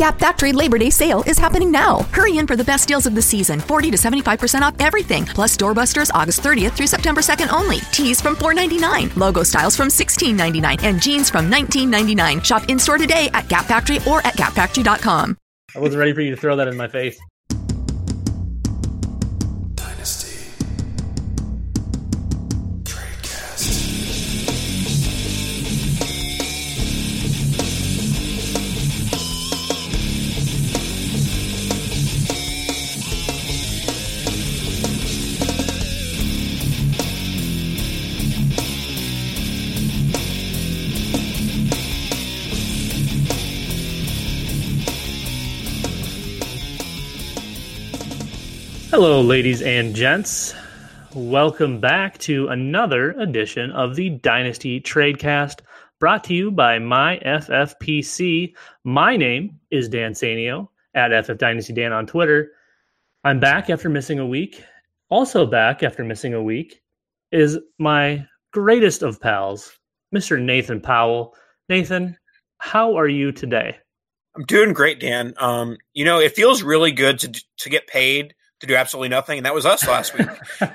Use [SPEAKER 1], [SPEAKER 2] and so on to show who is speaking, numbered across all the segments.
[SPEAKER 1] Gap Factory Labor Day sale is happening now. Hurry in for the best deals of the season 40 to 75% off everything. Plus doorbusters August 30th through September 2nd only. Tees from $4.99. Logo styles from $16.99. And jeans from $19.99. Shop in store today at Gap Factory or at gapfactory.com.
[SPEAKER 2] I wasn't ready for you to throw that in my face. Hello, ladies and gents. Welcome back to another edition of the Dynasty Tradecast, brought to you by my MyFFPC. My name is Dan Sanio at FF Dynasty Dan on Twitter. I'm back after missing a week. Also back after missing a week is my greatest of pals, Mr. Nathan Powell. Nathan, how are you today?
[SPEAKER 3] I'm doing great, Dan. Um, you know, it feels really good to to get paid to do absolutely nothing, and that was us last week.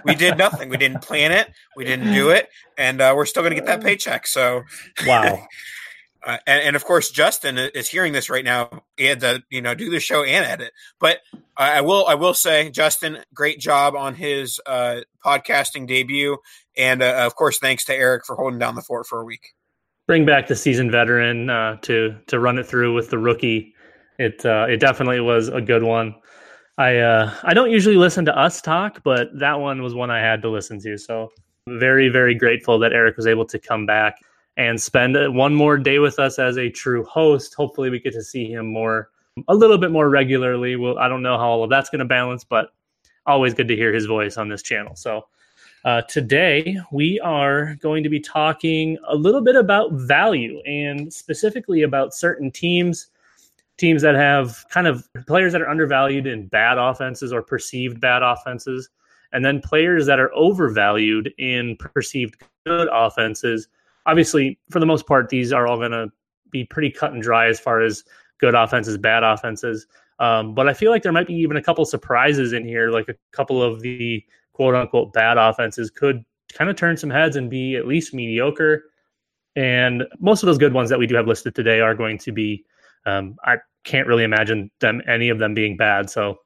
[SPEAKER 3] we did nothing. We didn't plan it. We didn't do it, and uh, we're still going to get that paycheck. So,
[SPEAKER 2] wow.
[SPEAKER 3] uh, and, and, of course, Justin is hearing this right now. He had to, you know, do the show and edit. But I will, I will say, Justin, great job on his uh, podcasting debut, and uh, of course, thanks to Eric for holding down the fort for a week.
[SPEAKER 2] Bring back the seasoned veteran uh, to to run it through with the rookie. It uh, it definitely was a good one. I uh, I don't usually listen to us talk, but that one was one I had to listen to. So very very grateful that Eric was able to come back and spend one more day with us as a true host. Hopefully, we get to see him more a little bit more regularly. Well, I don't know how all of that's going to balance, but always good to hear his voice on this channel. So. Uh, today, we are going to be talking a little bit about value and specifically about certain teams teams that have kind of players that are undervalued in bad offenses or perceived bad offenses, and then players that are overvalued in perceived good offenses. Obviously, for the most part, these are all going to be pretty cut and dry as far as good offenses, bad offenses. Um, but I feel like there might be even a couple surprises in here, like a couple of the quote unquote bad offenses could kind of turn some heads and be at least mediocre. And most of those good ones that we do have listed today are going to be um, I can't really imagine them any of them being bad. So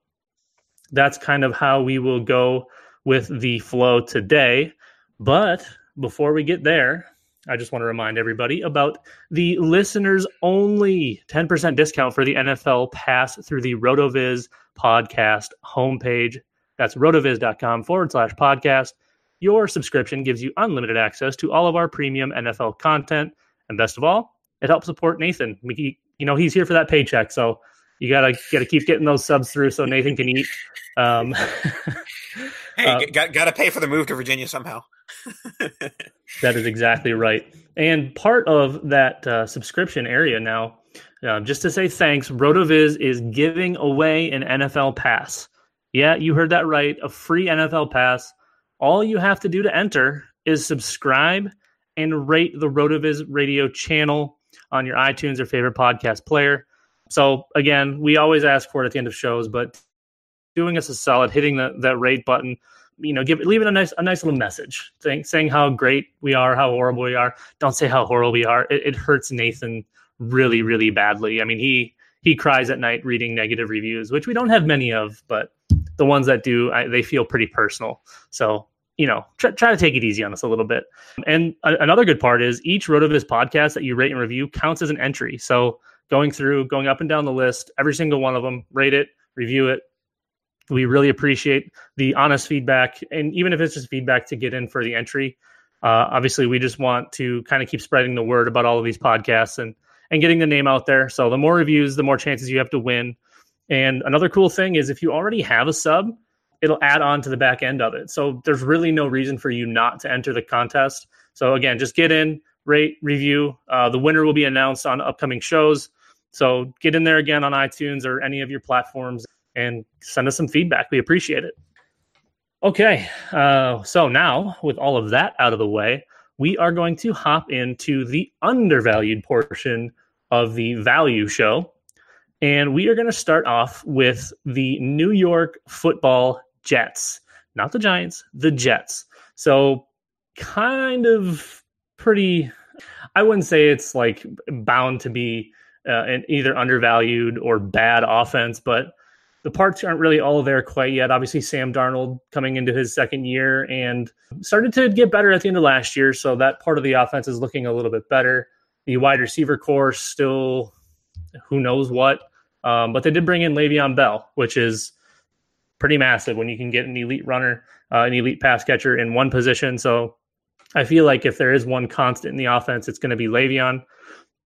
[SPEAKER 2] that's kind of how we will go with the flow today. But before we get there, I just want to remind everybody about the listeners only 10% discount for the NFL pass through the RotoViz podcast homepage. That's rotoviz.com forward slash podcast. Your subscription gives you unlimited access to all of our premium NFL content. And best of all, it helps support Nathan. He, you know, he's here for that paycheck. So you gotta gotta keep getting those subs through so Nathan can eat. Um,
[SPEAKER 3] hey, uh, got got to pay for the move to Virginia somehow.
[SPEAKER 2] that is exactly right. And part of that uh, subscription area now, uh, just to say thanks, Rotoviz is giving away an NFL pass. Yeah, you heard that right. A free NFL pass. All you have to do to enter is subscribe and rate the Rotoviz radio channel on your iTunes or favorite podcast player. So again, we always ask for it at the end of shows, but doing us a solid, hitting the, that rate button, you know, give leave it a nice a nice little message, saying saying how great we are, how horrible we are. Don't say how horrible we are. It, it hurts Nathan really, really badly. I mean, he he cries at night reading negative reviews, which we don't have many of, but the ones that do, I, they feel pretty personal. So you know, try, try, to take it easy on us a little bit. And a, another good part is each Rotoviz podcast that you rate and review counts as an entry. So going through, going up and down the list, every single one of them, rate it, review it. We really appreciate the honest feedback. And even if it's just feedback to get in for the entry, uh, obviously we just want to kind of keep spreading the word about all of these podcasts and, and getting the name out there. So the more reviews, the more chances you have to win. And another cool thing is if you already have a sub, it'll add on to the back end of it. So there's really no reason for you not to enter the contest. So again, just get in, rate, review. Uh, the winner will be announced on upcoming shows. So get in there again on iTunes or any of your platforms and send us some feedback. We appreciate it. Okay, uh, so now with all of that out of the way, we are going to hop into the undervalued portion of the value show. And we are going to start off with the New York football Jets, not the Giants, the Jets. So kind of pretty. I wouldn't say it's like bound to be uh, an either undervalued or bad offense, but the parts aren't really all there quite yet. Obviously, Sam Darnold coming into his second year and started to get better at the end of last year. So that part of the offense is looking a little bit better. The wide receiver core still, who knows what. Um, but they did bring in Le'Veon Bell, which is pretty massive when you can get an elite runner, uh, an elite pass catcher in one position. So I feel like if there is one constant in the offense, it's going to be Le'Veon.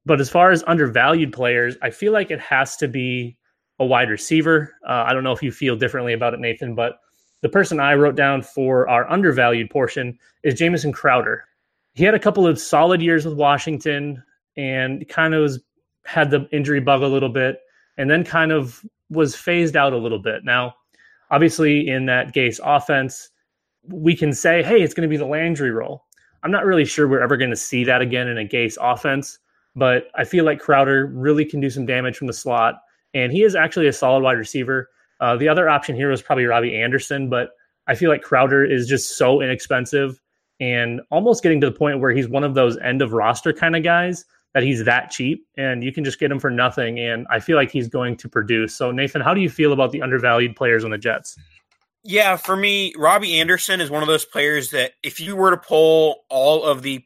[SPEAKER 2] But as far as undervalued players, I feel like it has to be a wide receiver. Uh, I don't know if you feel differently about it, Nathan, but the person I wrote down for our undervalued portion is Jamison Crowder. He had a couple of solid years with Washington and kind of was, had the injury bug a little bit and then kind of was phased out a little bit. Now, obviously in that Gase offense, we can say, hey, it's going to be the Landry role. I'm not really sure we're ever going to see that again in a Gase offense, but I feel like Crowder really can do some damage from the slot, and he is actually a solid wide receiver. Uh, the other option here was probably Robbie Anderson, but I feel like Crowder is just so inexpensive and almost getting to the point where he's one of those end of roster kind of guys that he's that cheap and you can just get him for nothing. And I feel like he's going to produce. So, Nathan, how do you feel about the undervalued players on the Jets?
[SPEAKER 3] Yeah, for me, Robbie Anderson is one of those players that if you were to pull all of the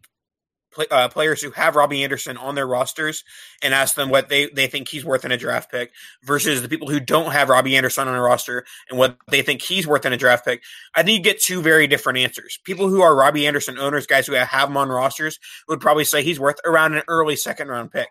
[SPEAKER 3] play, uh, players who have Robbie Anderson on their rosters and ask them what they, they think he's worth in a draft pick versus the people who don't have Robbie Anderson on a roster and what they think he's worth in a draft pick, I think you get two very different answers. People who are Robbie Anderson owners, guys who have him on rosters, would probably say he's worth around an early second round pick.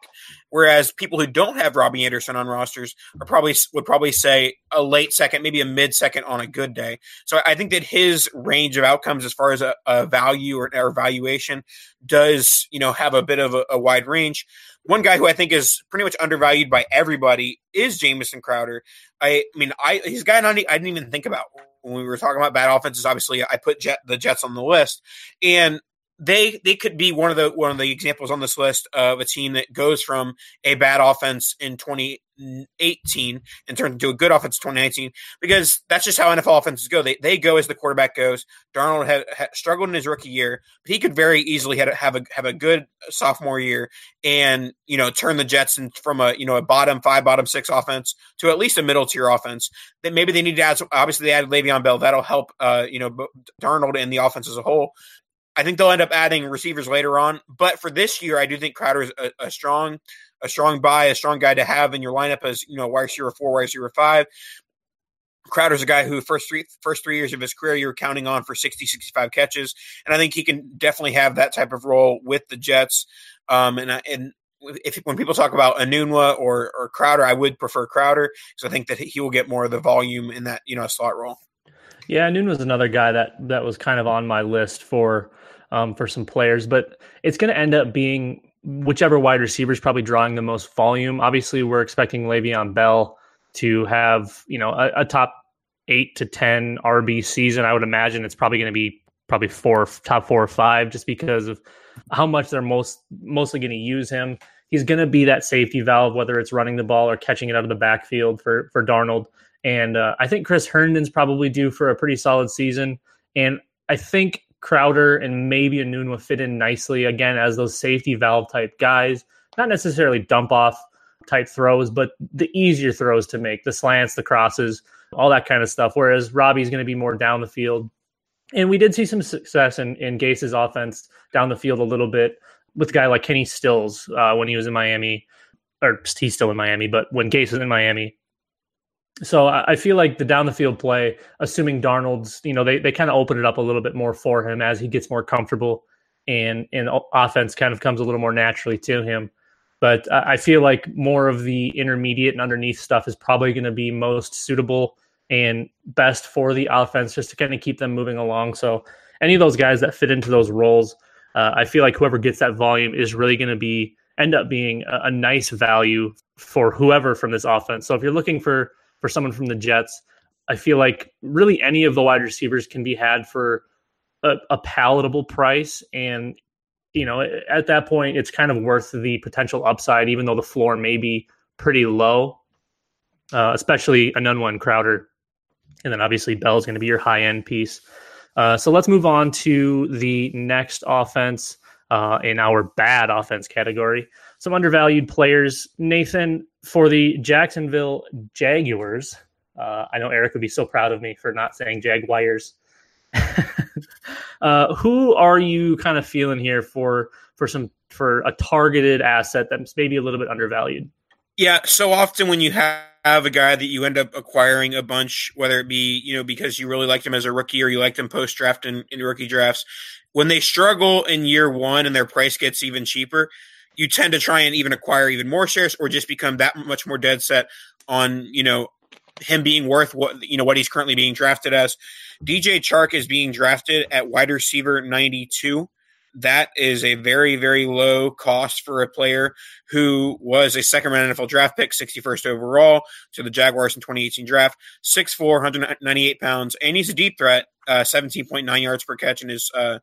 [SPEAKER 3] Whereas people who don't have Robbie Anderson on rosters are probably would probably say a late second, maybe a mid second on a good day. So I think that his range of outcomes as far as a, a value or, or, valuation does, you know, have a bit of a, a, wide range. One guy who I think is pretty much undervalued by everybody is Jamison Crowder. I, mean, I he's a guy I didn't even think about when we were talking about bad offenses. Obviously, I put Jet, the Jets on the list, and they they could be one of the one of the examples on this list of a team that goes from a bad offense in 2018 and turns into a good offense in 2019 because that's just how NFL offenses go. They they go as the quarterback goes. Darnold had, had struggled in his rookie year, but he could very easily have, have a have a good sophomore year and you know turn the Jets in, from a you know a bottom five, bottom six offense to at least a middle tier offense. That maybe they need to add. Obviously, they added Le'Veon Bell. That'll help. Uh, you know Darnold and the offense as a whole. I think they'll end up adding receivers later on. But for this year, I do think Crowder is a, a strong, a strong buy, a strong guy to have in your lineup as you know wide receiver four, wide receiver five. Crowder's a guy who first three first three years of his career you were counting on for 60, 65 catches, and I think he can definitely have that type of role with the Jets. Um, and and if when people talk about Enunwa or or Crowder, I would prefer Crowder because I think that he will get more of the volume in that you know slot role.
[SPEAKER 2] Yeah, Noon was another guy that that was kind of on my list for um, for some players, but it's going to end up being whichever wide receiver is probably drawing the most volume. Obviously, we're expecting Le'Veon Bell to have you know a, a top eight to ten RB season. I would imagine it's probably going to be probably four top four or five just because of how much they're most mostly going to use him. He's going to be that safety valve, whether it's running the ball or catching it out of the backfield for for Darnold. And uh, I think Chris Herndon's probably due for a pretty solid season. And I think Crowder and maybe a Noon will fit in nicely again as those safety valve type guys. Not necessarily dump off type throws, but the easier throws to make, the slants, the crosses, all that kind of stuff. Whereas Robbie's going to be more down the field. And we did see some success in, in Gase's offense down the field a little bit with a guy like Kenny Stills uh, when he was in Miami, or he's still in Miami, but when Gase was in Miami. So I feel like the down the field play, assuming Darnold's, you know, they, they kind of open it up a little bit more for him as he gets more comfortable and and offense kind of comes a little more naturally to him. But I feel like more of the intermediate and underneath stuff is probably going to be most suitable and best for the offense just to kind of keep them moving along. So any of those guys that fit into those roles, uh, I feel like whoever gets that volume is really going to be end up being a, a, nice value for whoever from this offense. So if you're looking for for someone from the Jets, I feel like really any of the wide receivers can be had for a, a palatable price and you know, at that point, it's kind of worth the potential upside, even though the floor may be pretty low, uh, especially Enunwa Crowder. And then obviously Bell is going to be your high end piece. Uh, so let's move on to the next offense uh, in our bad offense category. Some undervalued players. Nathan, for the Jacksonville Jaguars, uh, I know Eric would be so proud of me for not saying Jaguars. uh, who are you kind of feeling here for for some for a targeted asset that's maybe a little bit undervalued?
[SPEAKER 3] Yeah, so often when you have a guy that you end up acquiring a bunch, whether it be you know because you really liked him as a rookie or you liked him post draft in, in rookie drafts, when they struggle in year one and their price gets even cheaper, you tend to try and even acquire even more shares or just become that much more dead set on you know him being worth what you know what he's currently being drafted as. DJ Chark is being drafted at wide receiver 92. That is a very, very low cost for a player who was a second round NFL draft pick, 61st overall to the Jaguars in 2018 draft, 6'4, 198 pounds, and he's a deep threat, uh, 17.9 yards per catch in his uh,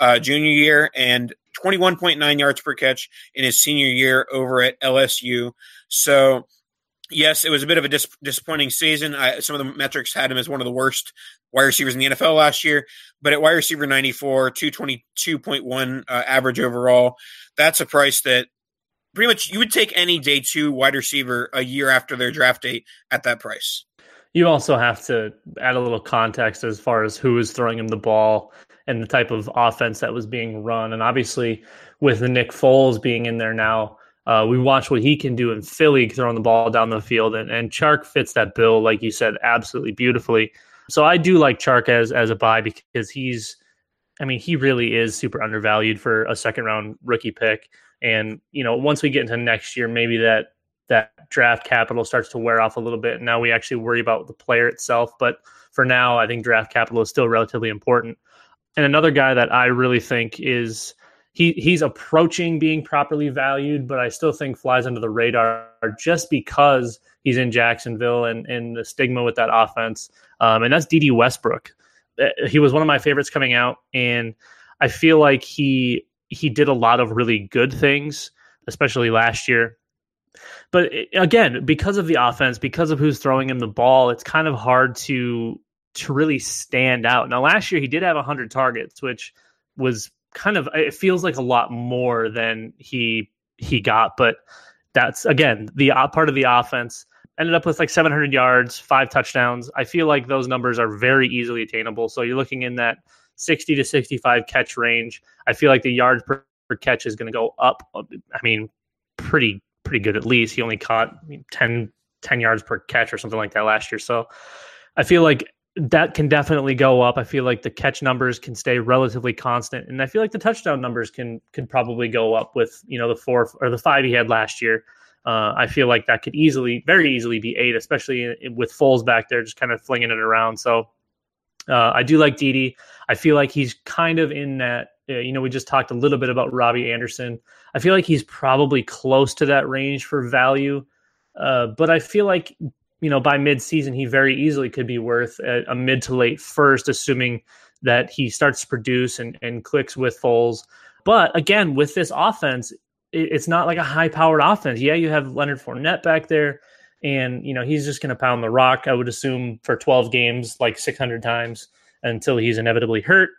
[SPEAKER 3] uh, junior year and 21.9 yards per catch in his senior year over at LSU. So, yes, it was a bit of a dis- disappointing season. I, some of the metrics had him as one of the worst wide receivers in the NFL last year, but at wide receiver 94, 222.1 uh, average overall, that's a price that pretty much you would take any day two wide receiver a year after their draft date at that price.
[SPEAKER 2] You also have to add a little context as far as who is throwing him the ball and the type of offense that was being run. And obviously, with Nick Foles being in there now, uh, we watch what he can do in Philly, throwing the ball down the field, and, and Chark fits that bill, like you said, absolutely beautifully. So I do like Chark as as a buy because he's, I mean, he really is super undervalued for a second round rookie pick. And you know, once we get into next year, maybe that that draft capital starts to wear off a little bit. And now we actually worry about the player itself. But for now, I think draft capital is still relatively important. And another guy that I really think is he he's approaching being properly valued, but I still think flies under the radar just because he's in Jacksonville and and the stigma with that offense. Um, and that's Dede Westbrook. Uh, he was one of my favorites coming out, and I feel like he he did a lot of really good things, especially last year. But again, because of the offense, because of who's throwing him the ball, it's kind of hard to to really stand out. Now, last year he did have 100 targets, which was kind of it feels like a lot more than he he got, but that's again the part of the offense ended up with like 700 yards, five touchdowns. I feel like those numbers are very easily attainable. So you're looking in that 60 to 65 catch range. I feel like the yards per, per catch is going to go up. Uh, I mean, pretty pretty good at least. He only caught 10 10 yards per catch or something like that last year. So I feel like that can definitely go up. I feel like the catch numbers can stay relatively constant, and I feel like the touchdown numbers can can probably go up with you know the four or the five he had last year. Uh, I feel like that could easily, very easily, be eight, especially with Foles back there, just kind of flinging it around. So uh, I do like Dede. I feel like he's kind of in that. Uh, you know, we just talked a little bit about Robbie Anderson. I feel like he's probably close to that range for value, uh, but I feel like you know by mid-season he very easily could be worth a, a, mid to late first, assuming that he starts to produce and, and clicks with Foles. But again, with this offense, it, it's not like a high-powered offense. Yeah, you have Leonard Fournette back there and you know he's just going to pound the rock. I would assume for 12 games, like 600 times until he's inevitably hurt.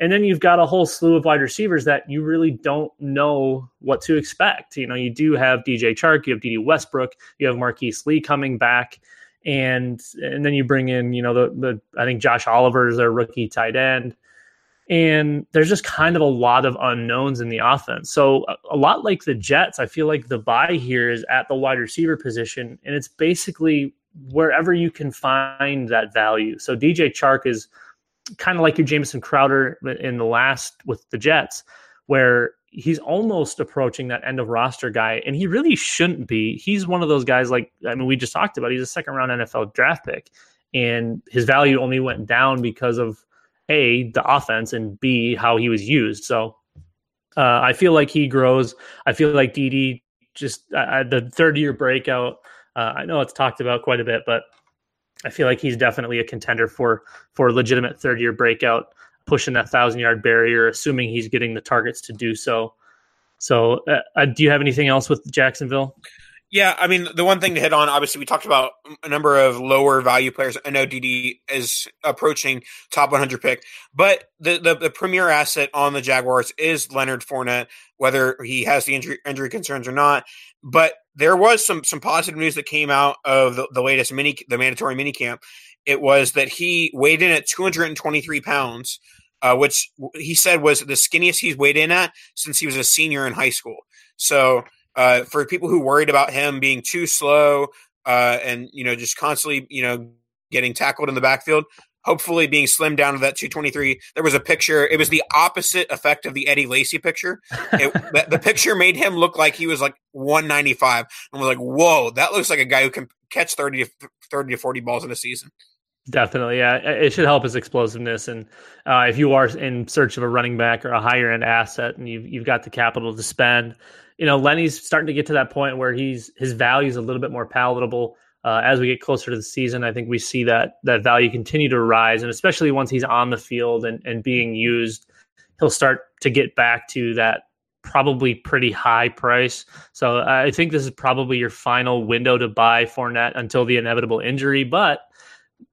[SPEAKER 2] And then you've got a whole slew of wide receivers that you really don't know what to expect. You know, you do have DJ Chark, you have Dede Westbrook, you have Marquise Lee coming back, and and then you bring in, you know, the the I think Josh Oliver is their rookie tight end. And there's just kind of a lot of unknowns in the offense. So, a, lot like the Jets, I feel like the buy here is at the wide receiver position, and it's basically wherever you can find that value. So, DJ Chark is kind of like your Jamison Crowder in the last with the Jets, where he's almost approaching that end of roster guy, and he really shouldn't be. He's one of those guys like I mean, we just talked about. He's a second round NFL draft pick, and his value only went down because of a, the offense, and B, how he was used. So uh, I feel like he grows. I feel like Dede just uh, the third year breakout. Uh, I know it's talked about quite a bit, but I feel like he's definitely a contender for for legitimate third year breakout, pushing that thousand yard barrier, assuming he's getting the targets to do so. So, uh, uh do you have anything else with Jacksonville?
[SPEAKER 3] Yeah, I mean, the one thing to hit on, obviously, we talked about a number of lower value players. I know Dede is approaching top 100 pick, but the, the, the premier asset on the Jaguars is Leonard Fournette, whether he has the injury injury concerns or not. But there was some some positive news that came out of the, the latest mini the mandatory mini camp. It was that he weighed in at 223 pounds, uh, which he said was the skinniest he's weighed in at since he was a senior in high school. So uh, for people who worried about him being too slow uh, and you know just constantly you know getting tackled in the backfield, hopefully being slimmed down to that 223. There was a picture. It was the opposite effect of the Eddie Lacy picture. It, the, the, picture made him look like he was like 195, and was like, "Whoa, that looks like a guy who can catch 30 to 30 to 40 balls in a season."
[SPEAKER 2] Definitely, yeah. It should help his explosiveness, and uh, if you are in search of a running back or a higher end asset, and you've you've got the capital to spend, you know, Lenny's starting to get to that point where he's his value is a little bit more palatable. Uh, as we get closer to the season, I think we see that that value continue to rise, and especially once he's on the field and, and being used, he'll start to get back to that probably pretty high price. So I think this is probably your final window to buy Fournette until the inevitable injury. But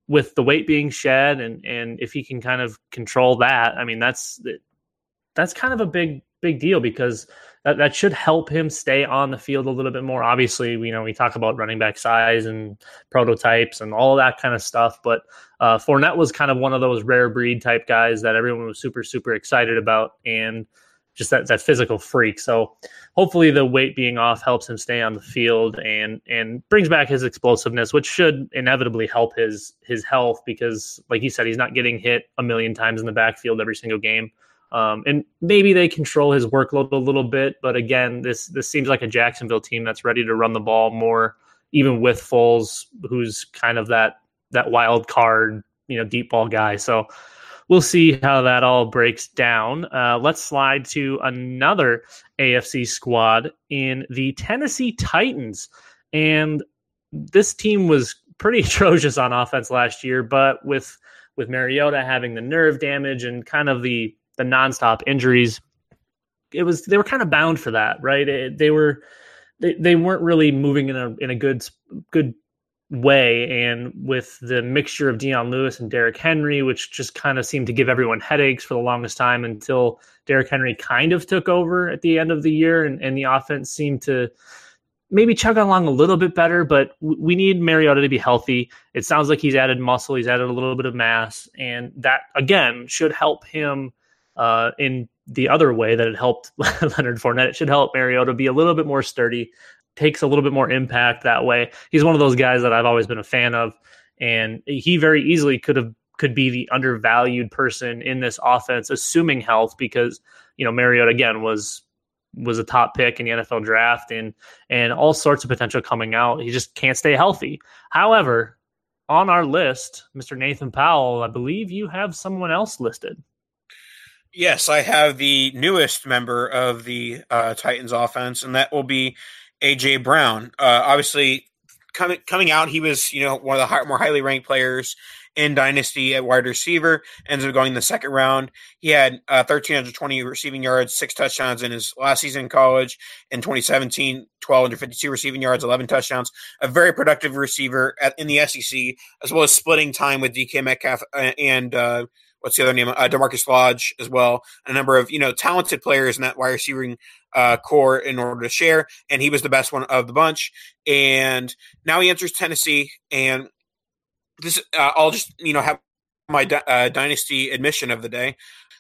[SPEAKER 2] with the weight being shed, and and if he can kind of control that, I mean that's that's kind of a big big deal because that, that should help him stay on the field a little bit more. Obviously, you know, we talk about running back size and prototypes and all that kind of stuff, but uh, Fournette was kind of one of those rare breed type guys that everyone was super, super excited about and just that, that physical freak. So hopefully the weight being off helps him stay on the field and and brings back his explosiveness, which should inevitably help his his health because like you said, he's not getting hit a million times in the backfield every single game. Um, and maybe they control his workload a little bit, but again, this this seems like a Jacksonville team that's ready to run the ball more, even with Foles, who's kind of that that wild card, you know, deep ball guy. So we'll see how that all breaks down. Uh, let's slide to another AFC squad in the Tennessee Titans, and this team was pretty atrocious on offense last year, but with with Mariota having the nerve damage and kind of the the nonstop injuries, it was they were kind of bound for that, right? It, they were they, they weren't really moving in a in a good good way, and with the mixture of Dion Lewis and Derrick Henry, which just kind of seemed to give everyone headaches for the longest time until Derrick Henry kind of took over at the end of the year, and, and the offense seemed to maybe chug along a little bit better, but we need Mariota to be healthy. It sounds like he's added muscle, he's added a little bit of mass, and that again should help him uh, in the other way that it helped Leonard Fournette. It should help Mariota be a little bit more sturdy, takes a little bit more impact that way. He's one of those guys that I've always been a fan of. and he very easily could have could be the undervalued person in this offense, assuming health, because you know Mariota again was was a top pick in the NFL draft and and all sorts of potential coming out. He just can't stay healthy. However, on our list, Mr. Nathan Powell, I believe you have someone else listed.
[SPEAKER 3] Yes, I have the newest member of the uh, Titans offense, and that will be AJ Brown. Uh, obviously, coming coming out, he was you know one of the high, more highly ranked players in Dynasty at wide receiver. Ends up going in the second round. He had uh, 1,320 receiving yards, six touchdowns in his last season in college. In 2017, 1,252 receiving yards, 11 touchdowns. A very productive receiver at, in the SEC, as well as splitting time with DK Metcalf uh, and uh, what's the other name? Uh, DaMarkus Lodge as well. A number of you know talented players in that wide receiving uh, core in order to share, and he was the best one of the bunch. And now he enters Tennessee, and this uh, I'll just you know have my uh, dynasty admission of the day.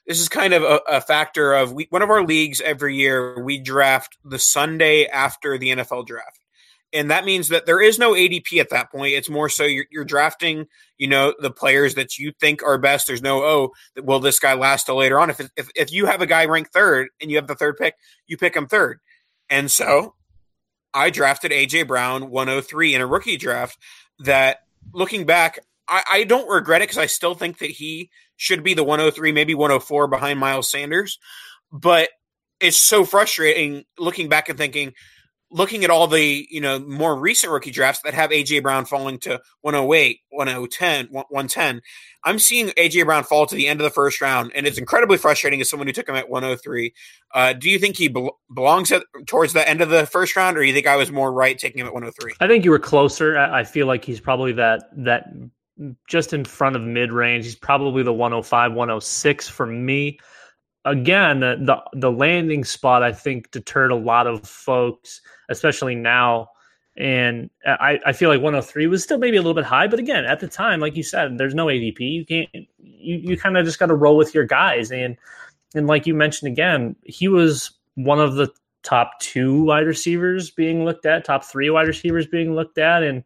[SPEAKER 3] This is kind of a, a factor of we, one of our leagues every year. We draft the Sunday after the NFL draft, and that means that there is no ADP at that point. It's more so you're, you're drafting, you know, the players that you think are best. There's no oh, will this guy last till later on? If if if you have a guy ranked third and you have the third pick, you pick him third, and so I drafted AJ Brown 103 in a rookie draft that looking back, I, I don't regret it because I still think that he should be the 103, maybe 104 behind Miles Sanders. But it's so frustrating looking back and thinking, looking at all the you know more recent rookie drafts that have AJ Brown falling to 108, 110, 110. I'm seeing AJ Brown fall to the end of the first round, and it's incredibly frustrating as someone who took him at 103. Uh, do you think he be- belongs at, towards the end of the first round, or do you think I was more right taking him at 103?
[SPEAKER 2] I think you were closer. I feel like he's probably that that just in front of mid range. He's probably the 105, 106 for me. Again, the the landing spot I think deterred a lot of folks, especially now and I, I feel like 103 was still maybe a little bit high, but again, at the time, like you said, there's no ADP. You can't you, you kind of just got to roll with your guys. And and like you mentioned again, he was one of the top two wide receivers being looked at, top three wide receivers being looked at, and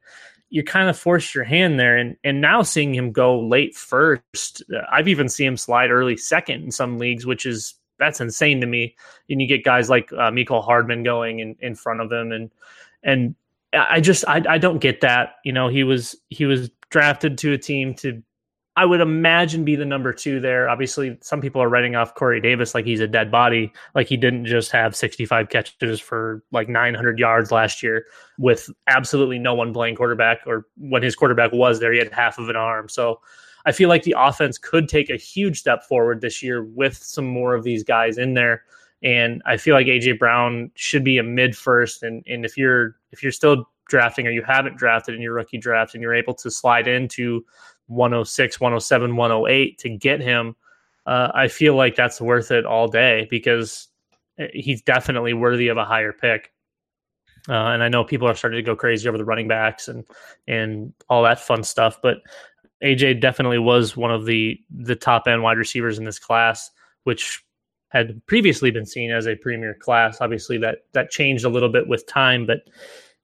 [SPEAKER 2] you kind of forced your hand there. And and now seeing him go late first, I've even seen him slide early second in some leagues, which is that's insane to me. And you get guys like uh, Mecole Hardman going in, in front of him, and and I just I, I don't get that. You know, he was he was drafted to a team to I would imagine be the number two there. Obviously, some people are writing off Corey Davis like he's a dead body, like he didn't just have 65 catches for like 900 yards last year with absolutely no one playing quarterback, or when his quarterback was there, he had half of an arm. So I feel like the offense could take a huge step forward this year with some more of these guys in there. And I feel like AJ Brown should be a mid first. And and if you're if you're still drafting or you haven't drafted in your rookie draft and you're able to slide into 106, 107, 108 to get him, uh, I feel like that's worth it all day because eh, he's definitely worthy of a higher pick. Uh, and I know people are starting to go crazy over the running backs and and all that fun stuff, but AJ definitely was one of the the top end wide receivers in this class, which had previously been seen as a premier class. Obviously, that that changed a little bit with time, but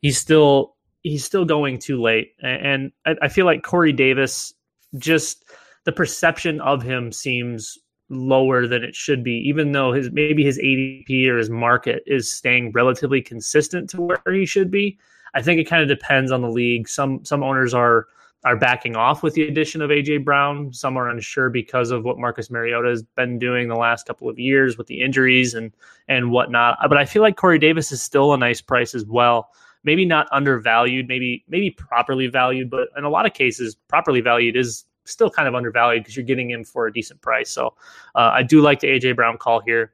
[SPEAKER 2] he's still he's still going too late. And I, feel like Corey Davis just the perception of him seems lower than it should be, even though his maybe his ADP or his market is staying relatively consistent to where he should be. I think it kind of depends on the league. Some some owners are are backing off with the addition of AJ Brown. Some are unsure because of what Marcus Mariota has been doing the last couple of years with the injuries and and whatnot. But I feel like Corey Davis is still a nice price as well. Maybe not undervalued, maybe maybe properly valued, but in a lot of cases, properly valued is still kind of undervalued because you're getting him for a decent price. So uh, I do like the AJ Brown call here.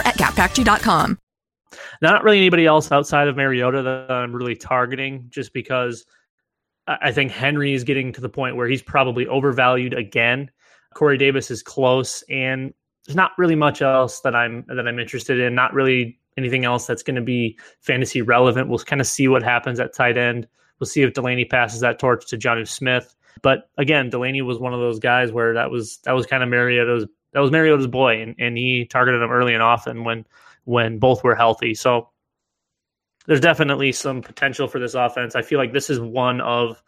[SPEAKER 1] at gapfactory.com.
[SPEAKER 2] Not really anybody else outside of Mariota that I'm really targeting just because I think Henry is getting to the point where he's probably overvalued again. Corey Davis is close, and there's not really much else that I'm that I'm interested in. Not really anything else that's going to be fantasy relevant. We'll kind of see what happens at tight end. We'll see if Delanie passes that torch to Jonnu Smith. But again, Delanie was one of those guys where that was that was kind of Mariota's that was Mariota's boy, and, and he targeted him early and often when when both were healthy. So there's definitely some potential for this offense. I feel like this is one of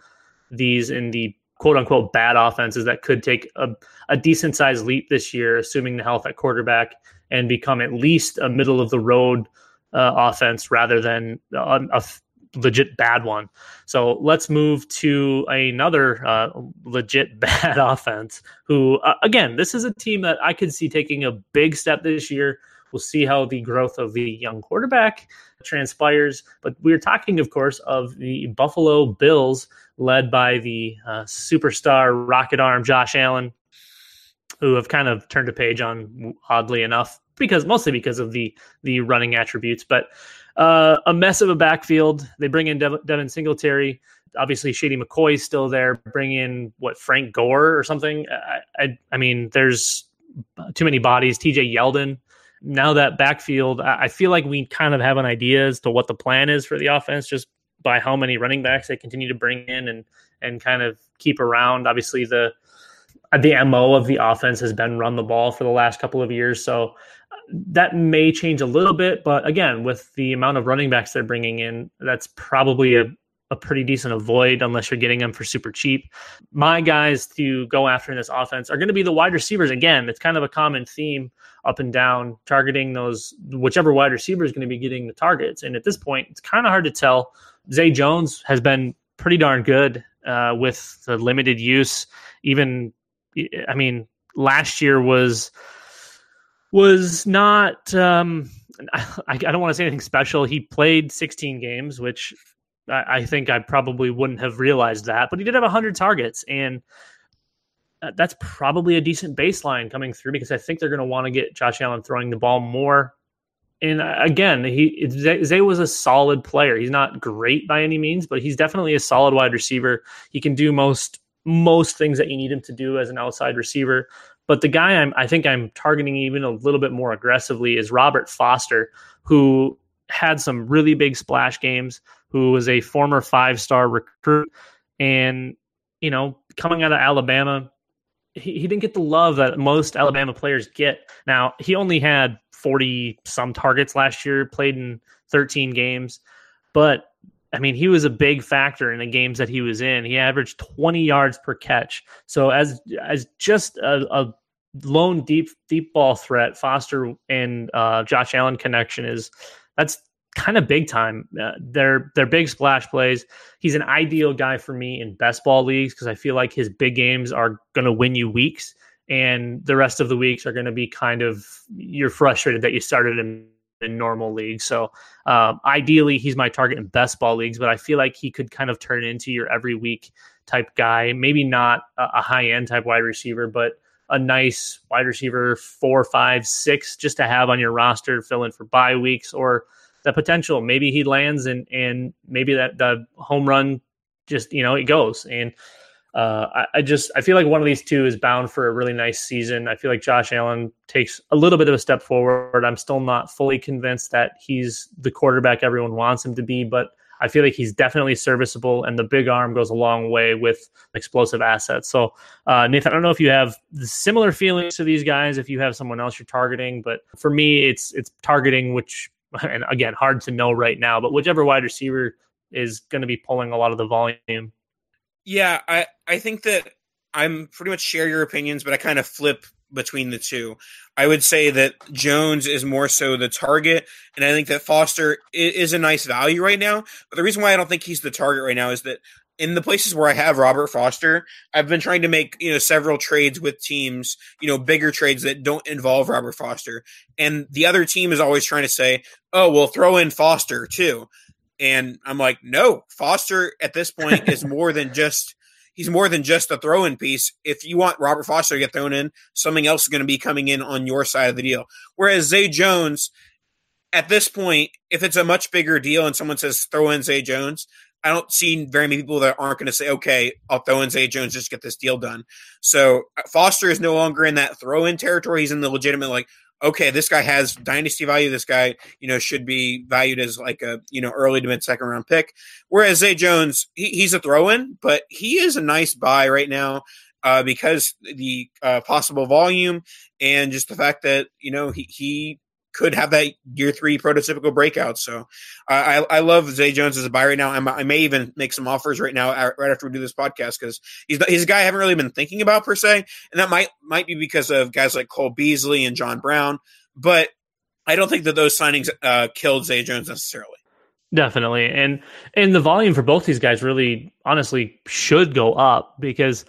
[SPEAKER 2] these in the quote unquote bad offenses that could take a, a decent sized leap this year, assuming the health at quarterback and become at least a middle of the road uh, offense rather than a, a, legit bad one. So let's move to another uh, legit bad offense. Who, uh, again, this is a team that I could see taking a big step this year. We'll see how the growth of the young quarterback transpires. But we're talking, of course, of the Buffalo Bills, led by the uh, superstar rocket arm Josh Allen, who have kind of turned a page on, oddly enough, because mostly because of the the running attributes. But uh, a mess of a backfield. They bring in Dev- Devin Singletary. Obviously, Shady McCoy is still there. Bring in what Frank Gore or something. I, I, I mean, there's too many bodies. T.J. Yeldon. Now that backfield, I, I feel like we kind of have an idea as to what the plan is for the offense, just by how many running backs they continue to bring in and and kind of keep around. Obviously, the the mo of the offense has been run the ball for the last couple of years, so that may change a little bit, but again, with the amount of running backs they're bringing in, that's probably a, a pretty decent avoid unless you're getting them for super cheap. My guys to go after in this offense are going to be the wide receivers. Again, it's kind of a common theme up and down, targeting those, whichever wide receiver is going to be getting the targets. And at this point, it's kind of hard to tell. Zay Jones has been pretty darn good uh, with the limited use. Even, I mean, last year was was not. Um, I, I don't want to say anything special. He played 16 games, which I, I think I probably wouldn't have realized that, but he did have 100 targets, and that's probably a decent baseline coming through because I think they're going to want to get Josh Allen throwing the ball more. And uh, again, he Zay was a solid player. He's not great by any means, but he's definitely a solid wide receiver. He can do most most things that you need him to do as an outside receiver. But the guy I'm, I think I'm targeting even a little bit more aggressively is Robert Foster, who had some really big splash games, who was a former five star recruit. And, you know, coming out of Alabama, he, he didn't get the love that most Alabama players get. Now, he only had 40 some targets last year, played in 13 games, but I mean, he was a big factor in the games that he was in. He averaged 20 yards per catch. So as as just a, a lone deep deep ball threat, Foster and uh, Josh Allen connection is that's kind of big time. Uh, they're they're big splash plays. He's an ideal guy for me in best ball leagues because I feel like his big games are going to win you weeks, and the rest of the weeks are going to be kind of you're frustrated that you started him in normal leagues. So um, ideally, he's my target in best ball leagues, but I feel like he could kind of turn into your every week type guy. Maybe not a, high end type wide receiver, but a nice wide receiver four, five, six just to have on your roster, to fill in for bye weeks or the potential. Maybe he lands and and maybe that the home run just you know it goes and uh, I, I, just I feel like one of these two is bound for a really nice season. I feel like Josh Allen takes a little bit of a step forward. I'm still not fully convinced that he's the quarterback everyone wants him to be, but I feel like he's definitely serviceable, and the big arm goes a long way with explosive assets. So, uh, Nathan, I don't know if you have similar feelings to these guys, if you have someone else you're targeting, but for me, it's it's targeting which, and again, hard to know right now, but whichever wide receiver is going to be pulling a lot of the volume.
[SPEAKER 3] Yeah, I I think that I'm pretty much share your opinions, but I kind of flip between the two. I would say that Jones is more so the target, and I think that Foster is a nice value right now. But the reason why I don't think he's the target right now is that in the places where I have Robert Foster, I've been trying to make you know several trades with teams, you know, bigger trades that don't involve Robert Foster, and the other team is always trying to say, "Oh, we'll throw in Foster too." And I'm like, no, Foster at this point is more than just he's more than just a throw-in piece. If you want Robert Foster to get thrown in, something else is going to be coming in on your side of the deal. Whereas Zay Jones, at this point, if it's a much bigger deal and someone says throw in Zay Jones, I don't see very many people that aren't going to say, okay, I'll throw in Zay Jones just get this deal done. So uh, Foster is no longer in that throw in territory. He's in the legitimate, like, okay, this guy has dynasty value. This guy, you know, should be valued as like a, you know, early to mid second round pick. Whereas Zay Jones, he, he's a throw in, but he is a nice buy right now. Uh, because the uh, possible volume and just the fact that you know he, he could have that year three prototypical breakout. So I, I love Zay Jones as a buy right now. I'm, i may even make some offers right now, right after we do this podcast, because he's he's a guy I haven't really been thinking about per se, and that might might be because of guys like Cole Beasley and John Brown. But I don't think that those signings uh, killed Zay Jones necessarily.
[SPEAKER 2] Definitely, and and the volume for both these guys really, honestly, should go up because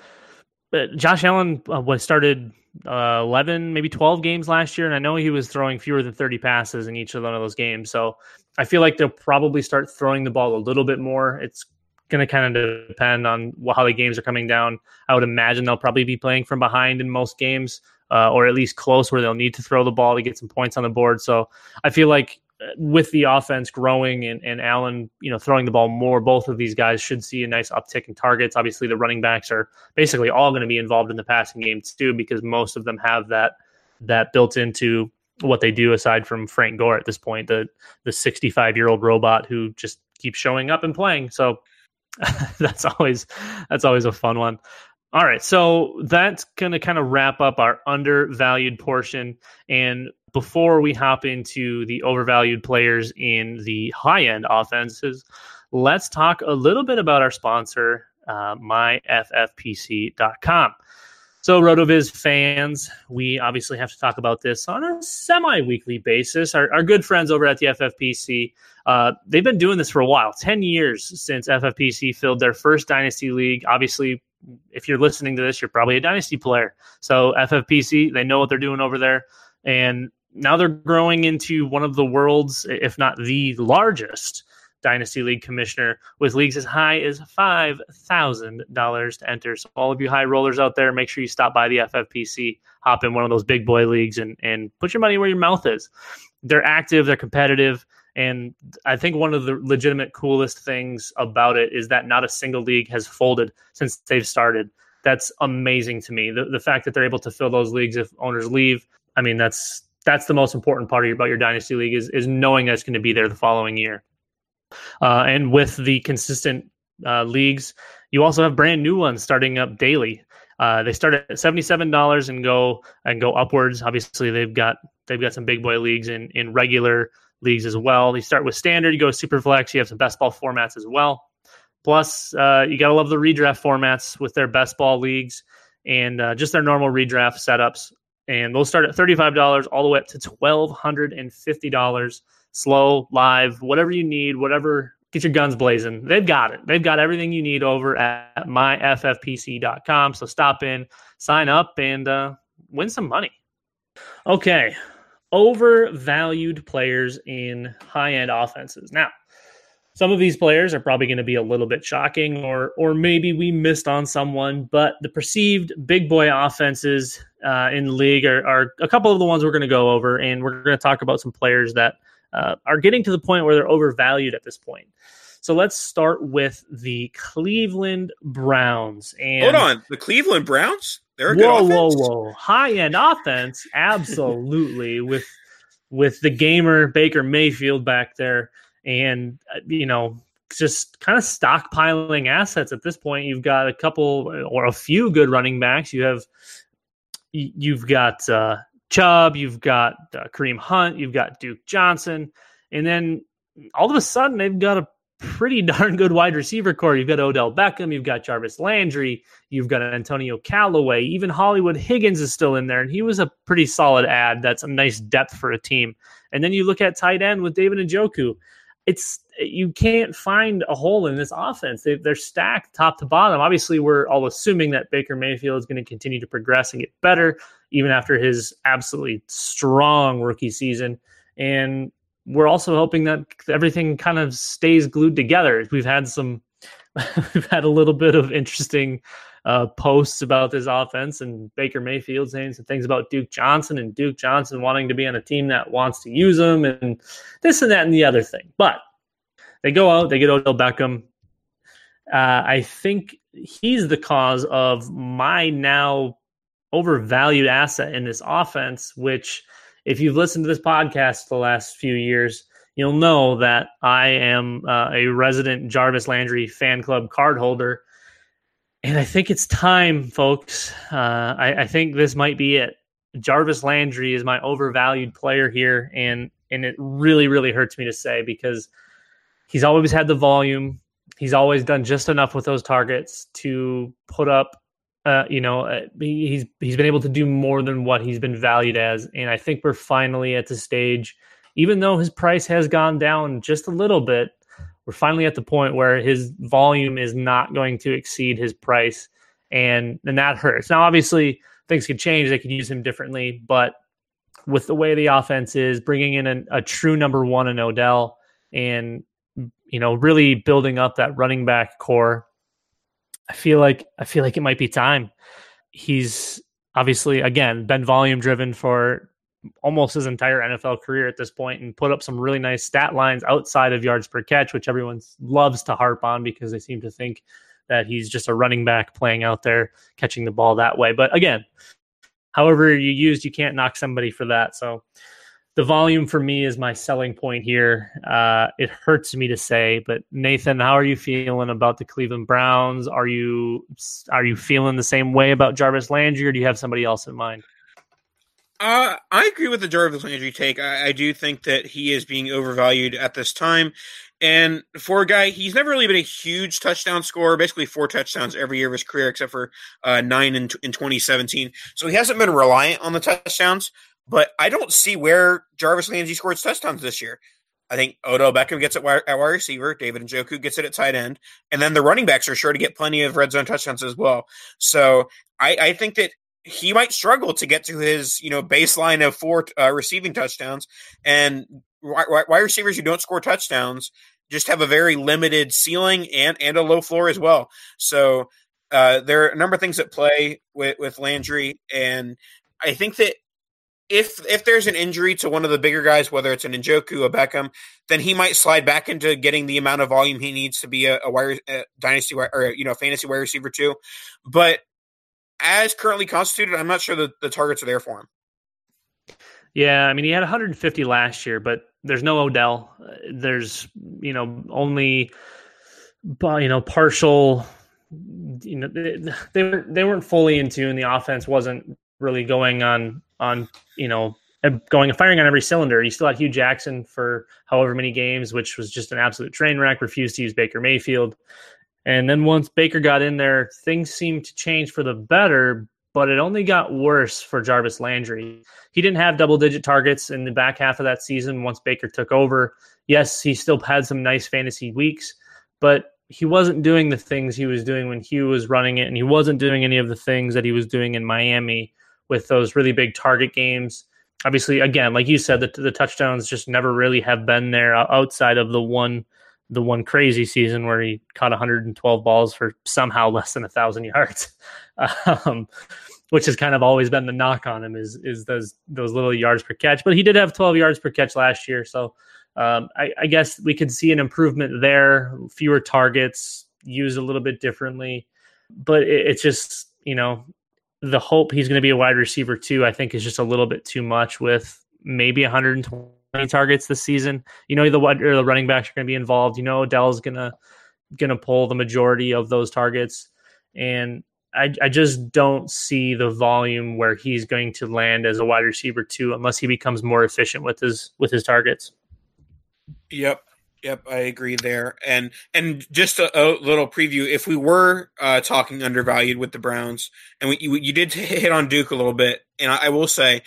[SPEAKER 2] uh, Josh Allen uh, was started uh, 11, maybe 12 games last year. And I know he was throwing fewer than 30 passes in each of one of those games. So I feel like they'll probably start throwing the ball a little bit more. It's going to kind of depend on how the games are coming down. I would imagine they'll probably be playing from behind in most games, uh, or at least close where they'll need to throw the ball to get some points on the board. So I feel like with the offense growing and, and Allen, you know, throwing the ball more, both of these guys should see a nice uptick in targets. Obviously, the running backs are basically all going to be involved in the passing game too, because most of them have that that built into what they do. Aside from Frank Gore at this point, the the 65 year old robot who just keeps showing up and playing. So that's always that's always a fun one. All right, so that's going to kind of wrap up our undervalued portion. And before we hop into the overvalued players in the high end offenses, let's talk a little bit about our sponsor, uh, myffpc.com. So, RotoViz fans, we obviously have to talk about this on a semi weekly basis. Our, our, good friends over at the FFPC, uh, they've been doing this for a while 10 years since FFPC filled their first Dynasty League. Obviously, if you're listening to this, you're probably a Dynasty player. So, FFPC, they know what they're doing over there. And now they're growing into one of the world's, if not the largest, Dynasty League commissioner with leagues as high as $5,000 to enter. So, all of you high rollers out there, make sure you stop by the FFPC, hop in one of those big boy leagues, and, and put your money where your mouth is. They're active, they're competitive. And I think one of the legitimate coolest things about it is that not a single league has folded since they've started. That's amazing to me. The, the fact that they're able to fill those leagues if owners leave, I mean, that's that's the most important part about your dynasty league is is knowing that's going to be there the following year. Uh, and with the consistent uh, leagues, you also have brand new ones starting up daily. Uh, they start at seventy seven dollars and go and go upwards. Obviously, they've got they've got some big boy leagues in in regular leagues as well. You start with standard, you go super flex, you have some best ball formats as well. Plus, uh, you gotta love the redraft formats with their best ball leagues and uh, just their normal redraft setups and they'll start at $35 all the way up to $1,250. Slow, live, whatever you need, whatever, get your guns blazing. They've got it. They've got everything you need over at myffpc.com. So stop in, sign up, and uh, win some money. Okay, overvalued players in high end offenses. Now, some of these players are probably going to be a little bit shocking or or maybe we missed on someone but the perceived big boy offenses uh, in the league are, are, a couple of the ones we're going to go over and we're going to talk about some players that uh, are getting to the point where they're overvalued at this point. So let's start with the cleveland browns and
[SPEAKER 3] hold on the cleveland browns? They're a
[SPEAKER 2] whoa whoa whoa. High end offense absolutely with with the gamer baker mayfield back there and uh, you know just kind of stockpiling assets at this point. You've got a couple or a few good running backs. You have you've got uh, Chubb, you've got uh, Kareem Hunt, you've got Duke Johnson, and then all of a sudden they've got a pretty darn good wide receiver core. You've got Odell Beckham, you've got Jarvis Landry, you've got Antonio Callaway, even Hollywood Higgins is still in there, and he was a pretty solid ad. That's a nice depth for a team. And then you look at tight end with David Njoku it's you can't find a hole in this offense. They, are stacked top to bottom. Obviously, we're all assuming that Baker Mayfield is going to continue to progress and get better, even after his absolutely strong rookie season. And we're also hoping that everything kind of stays glued together. We've had some, we've had a little bit of interesting uh, posts about this offense and Baker Mayfield saying some things about Duke Johnson and Duke Johnson wanting to be on a team that wants to use him and this and that and the other thing. But they go out, they get Odell Beckham. uh, I think he's the cause of my now overvalued asset in this offense, which, if you've listened to this podcast the last few years, you'll know that I am uh, a resident Jarvis Landry fan club card holder. And I think it's time, folks. Uh, I, I think this might be it. Jarvis Landry is my overvalued player here, and and it really, really hurts me to say because he's always had the volume he's always done just enough with those targets to put up uh, you know, uh, he's he's been able to do more than what he's been valued as, and I think we're finally at the stage. Even though his price has gone down just a little bit, we're finally at the point where his volume is not going to exceed his price, and and that hurts. Now, obviously, things could change; they could use him differently, but with the way the offense is, bringing in a, a true number one in Odell and you know, really building up that running back core. I feel like I feel like it might be time. He's obviously again been volume driven for almost his entire NFL career at this point and put up some really nice stat lines outside of yards per catch, which everyone loves to harp on because they seem to think that he's just a running back playing out there catching the ball that way. But again, however you used, you can't knock somebody for that. So the volume for me is my selling point here. Uh, it hurts me to say, but Nathan, how are you feeling about the Cleveland Browns? Are you are you feeling the same way about Jarvis Landry, or do you have somebody else in mind?
[SPEAKER 3] Uh, I agree with the Jarvis Landry take. I, I, do think that he is being overvalued at this time. And for a guy, he's never really been a huge touchdown scorer, basically four touchdowns every year of his career, except for uh, nine in, in 2017. So he hasn't been reliant on the touchdowns. But I don't see where Jarvis Landry scores touchdowns this year. I think Odell Beckham gets it at wide receiver. David and Njoku gets it at tight end, and then the running backs are sure to get plenty of red zone touchdowns as well. So I, I think that he might struggle to get to his you know baseline of four uh, receiving touchdowns, and wide receivers who don't score touchdowns just have a very limited ceiling and and a low floor as well. So uh, there are a number of things that play with with Landry, and I think that if if there's an injury to one of the bigger guys, whether it's an Njoku, a Beckham, then he might slide back into getting the amount of volume he needs to be a, a wire a dynasty or you know fantasy wide receiver too. But as currently constituted, I'm not sure that the targets are there for him.
[SPEAKER 2] Yeah, I mean he had 150 last year, but there's no Odell. Uh, there's you know only you know partial you know they, they weren't fully in tune. The offense wasn't really going on on you know going and firing on every cylinder. You still had Hue Jackson for however many games, which was just an absolute train wreck. Refused to use Baker Mayfield, and then once Baker got in there, things seemed to change for the better. But it only got worse for Jarvis Landry. He didn't have double digit targets in the back half of that season once Baker took over. Yes, he still had some nice fantasy weeks, but he wasn't doing the things he was doing when Hue was running it, and he wasn't doing any of the things that he was doing in Miami with those really big target games. Obviously, again, like you said, the, the touchdowns just never really have been there outside of the one the one crazy season where he caught 112 balls for somehow less than a thousand yards, um, which has kind of always been the knock on him is is those those little yards per catch. But he did have 12 yards per catch last year, so um, I, I, guess we could see an improvement there. Fewer targets, used a little bit differently, but it, it's just you know the hope he's going to be a wide receiver too, I think, is just a little bit too much with maybe 120 targets this season. You know, the the running backs are going to be involved. You know, Odell's going to going to pull the majority of those targets, and I, I just don't see the volume where he's going to land as a wide receiver too, unless he becomes more efficient with his with his targets.
[SPEAKER 3] Yep. Yep, I agree there. And and just a, a little preview: if we were uh, talking undervalued with the Browns, and we, you, you did hit on Duke a little bit, and I, I will say,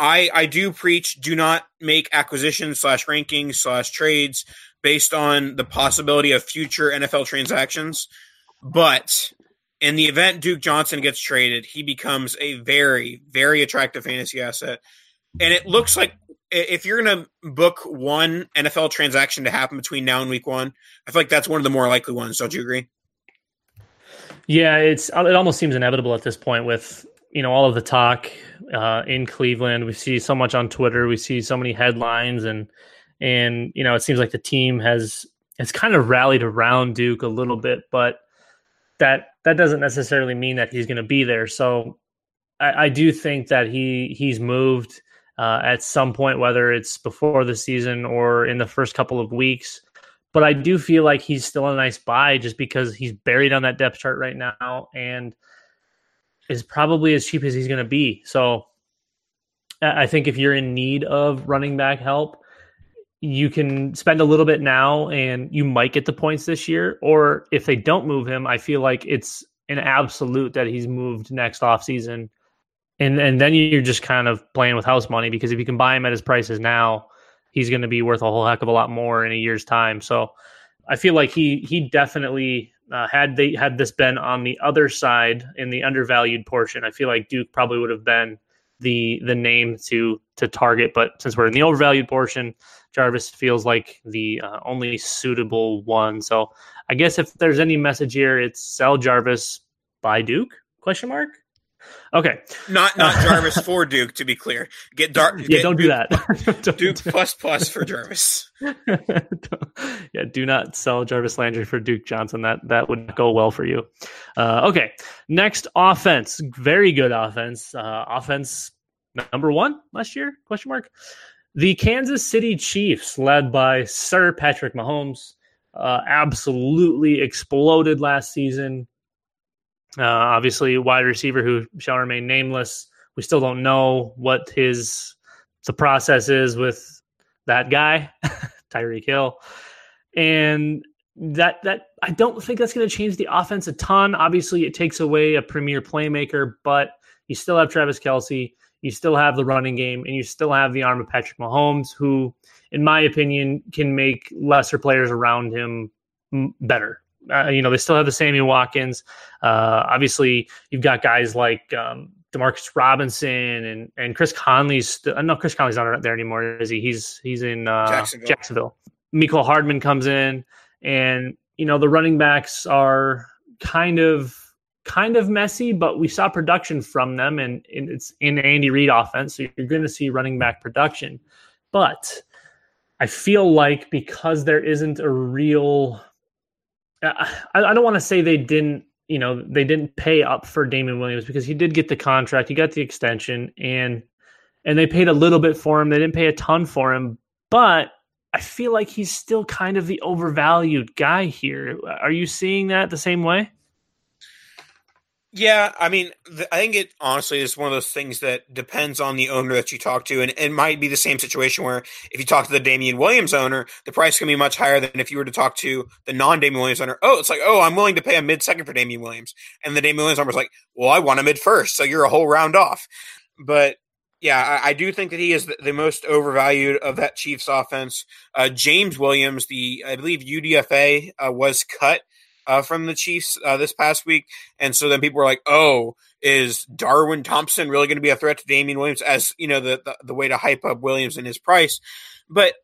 [SPEAKER 3] I I do preach: do not make acquisitions slash rankings slash trades based on the possibility of future NFL transactions. But in the event Duke Johnson gets traded, he becomes a very very attractive fantasy asset. And it looks like if you're going to book one NFL transaction to happen between now and week one, I feel like that's one of the more likely ones. Don't you agree?
[SPEAKER 2] Yeah, it's it almost seems inevitable at this point with you know all of the talk uh, in Cleveland. We see so much on Twitter. We see so many headlines, and and you know it seems like the team has has kind of rallied around Duke a little bit, but that that doesn't necessarily mean that he's going to be there. So I, I, do think that he he's moved uh, at some point, whether it's before the season or in the first couple of weeks. But I do feel like he's still a nice buy just because he's buried on that depth chart right now and is probably as cheap as he's going to be. So I think if you're in need of running back help, you can spend a little bit now and you might get the points this year. Or if they don't move him, I feel like it's an absolute that he's moved next offseason. And and then you're just kind of playing with house money because if you can buy him at his prices now, he's going to be worth a whole heck of a lot more in a year's time. So I feel like he he definitely uh, had they had this been on the other side in the undervalued portion, I feel like Duke probably would have been the the name to to target. But since we're in the overvalued portion, Jarvis feels like the uh, only suitable one. So I guess if there's any message here, it's sell Jarvis by Duke? Question mark. Okay,
[SPEAKER 3] not not Jarvis for Duke. To be clear, get Dar-
[SPEAKER 2] Yeah,
[SPEAKER 3] get
[SPEAKER 2] don't do that.
[SPEAKER 3] Duke, Duke plus plus for Jarvis.
[SPEAKER 2] yeah, do not sell Jarvis Landry for Duke Johnson. That that would go well for you. Uh, okay, next offense. Very good offense. Uh, offense number one last year? Question mark. The Kansas City Chiefs, led by Sir Patrick Mahomes, uh, absolutely exploded last season. Uh, obviously, wide receiver who shall remain nameless. We still don't know what his the process is with that guy, Tyreek Hill, and that that I don't think that's going to change the offense a ton. Obviously, it takes away a premier playmaker, but you still have Travis Kelce, you still have the running game, and you still have the arm of Patrick Mahomes, who, in my opinion, can make lesser players around him better. Uh, you know, they still have the Sammy Watkins. Uh, obviously, you've got guys like um, Demarcus Robinson and and Chris Conley's. St- uh, no, Chris Conley's not there anymore, is he? He's he's in uh, Jacksonville. Jacksonville. Hardman comes in, and you know the running backs are kind of kind of messy, but we saw production from them, and, and it's in Andy Reid offense, so you're going to see running back production. But I feel like because there isn't a real, I, I don't want to say they didn't, you know, they didn't pay up for Damien Williams because he did get the contract, he got the extension, and and they paid a little bit for him. They didn't pay a ton for him, but I feel like he's still kind of the overvalued guy here. Are you seeing that the same way?
[SPEAKER 3] Yeah, I mean, I think it honestly is one of those things that depends on the owner that you talk to, and it might be the same situation where if you talk to the Damien Williams owner, the price can be much higher than if you were to talk to the non-Damien Williams owner. Oh, it's like, oh, I'm willing to pay a mid-second for Damien Williams, and the Damien Williams owner is like, well, I want a mid-first, so you're a whole round off. But yeah, I, I do think that he is the, the, most overvalued of that Chiefs offense. Uh, James Williams, the I believe UDFA uh, was cut uh, from the Chiefs uh, this past week, and so then people were like, "Oh, is Darwin Thompson really going to be a threat to Damien Williams?" As you know, the, the, the way to hype up Williams and his price. But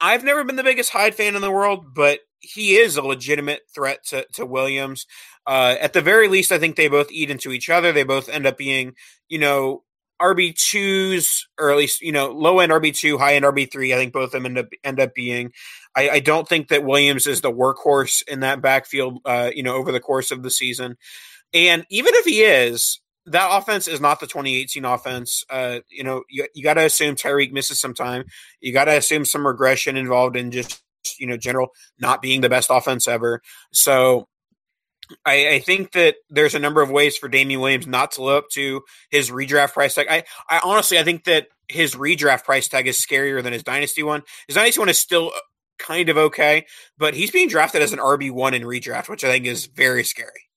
[SPEAKER 3] I've never been the biggest Hyde fan in the world, but he is a legitimate threat to, to Williams. Uh, at the very least, I think they both eat into each other. They both end up being, you know, RB twos, or at least you know low end RB two, high end RB three. I think both of them end up end up being. I, I, don't think that Williams is the workhorse in that backfield. Uh, you know, over the course of the season, and even if he is, that offense is not the 2018 offense. Uh, you know, you, you got to assume Tyreek misses some time. You got to assume some regression involved in just you know general not being the best offense ever. So I, I, think that there's a number of ways for Damien Williams not to live up to his redraft price tag. I, I honestly, I think that his redraft price tag is scarier than his dynasty one. His dynasty one is still uh, kind of okay, but he's being drafted as an RB one in redraft, which I think is very scary.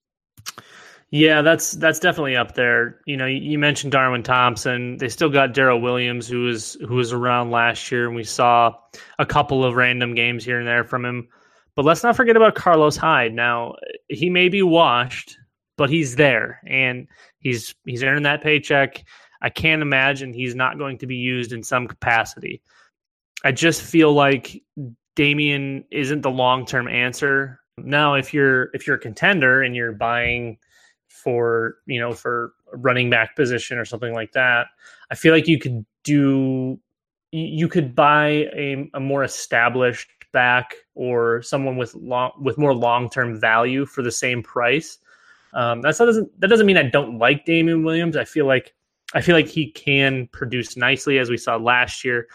[SPEAKER 2] Yeah, that's that's definitely up there. You know, you mentioned Darwin Thompson. They still got Darrel Williams, who was who was around last year, and we saw a couple of random games here and there from him. But let's not forget about Carlos Hyde. Now, he may be washed, but he's there and he's he's earning that paycheck. I can't imagine he's not going to be used in some capacity. I just feel like Damien isn't the long-term answer. Now, if you're if you're a contender and you're buying for, you know, for running back position or something like that, I feel like you could do you could buy a, a more established back or someone with long with more long term value for the same price. Um, that doesn't that doesn't mean I don't like Damien Williams. I feel like I feel like he can produce nicely as we saw last year.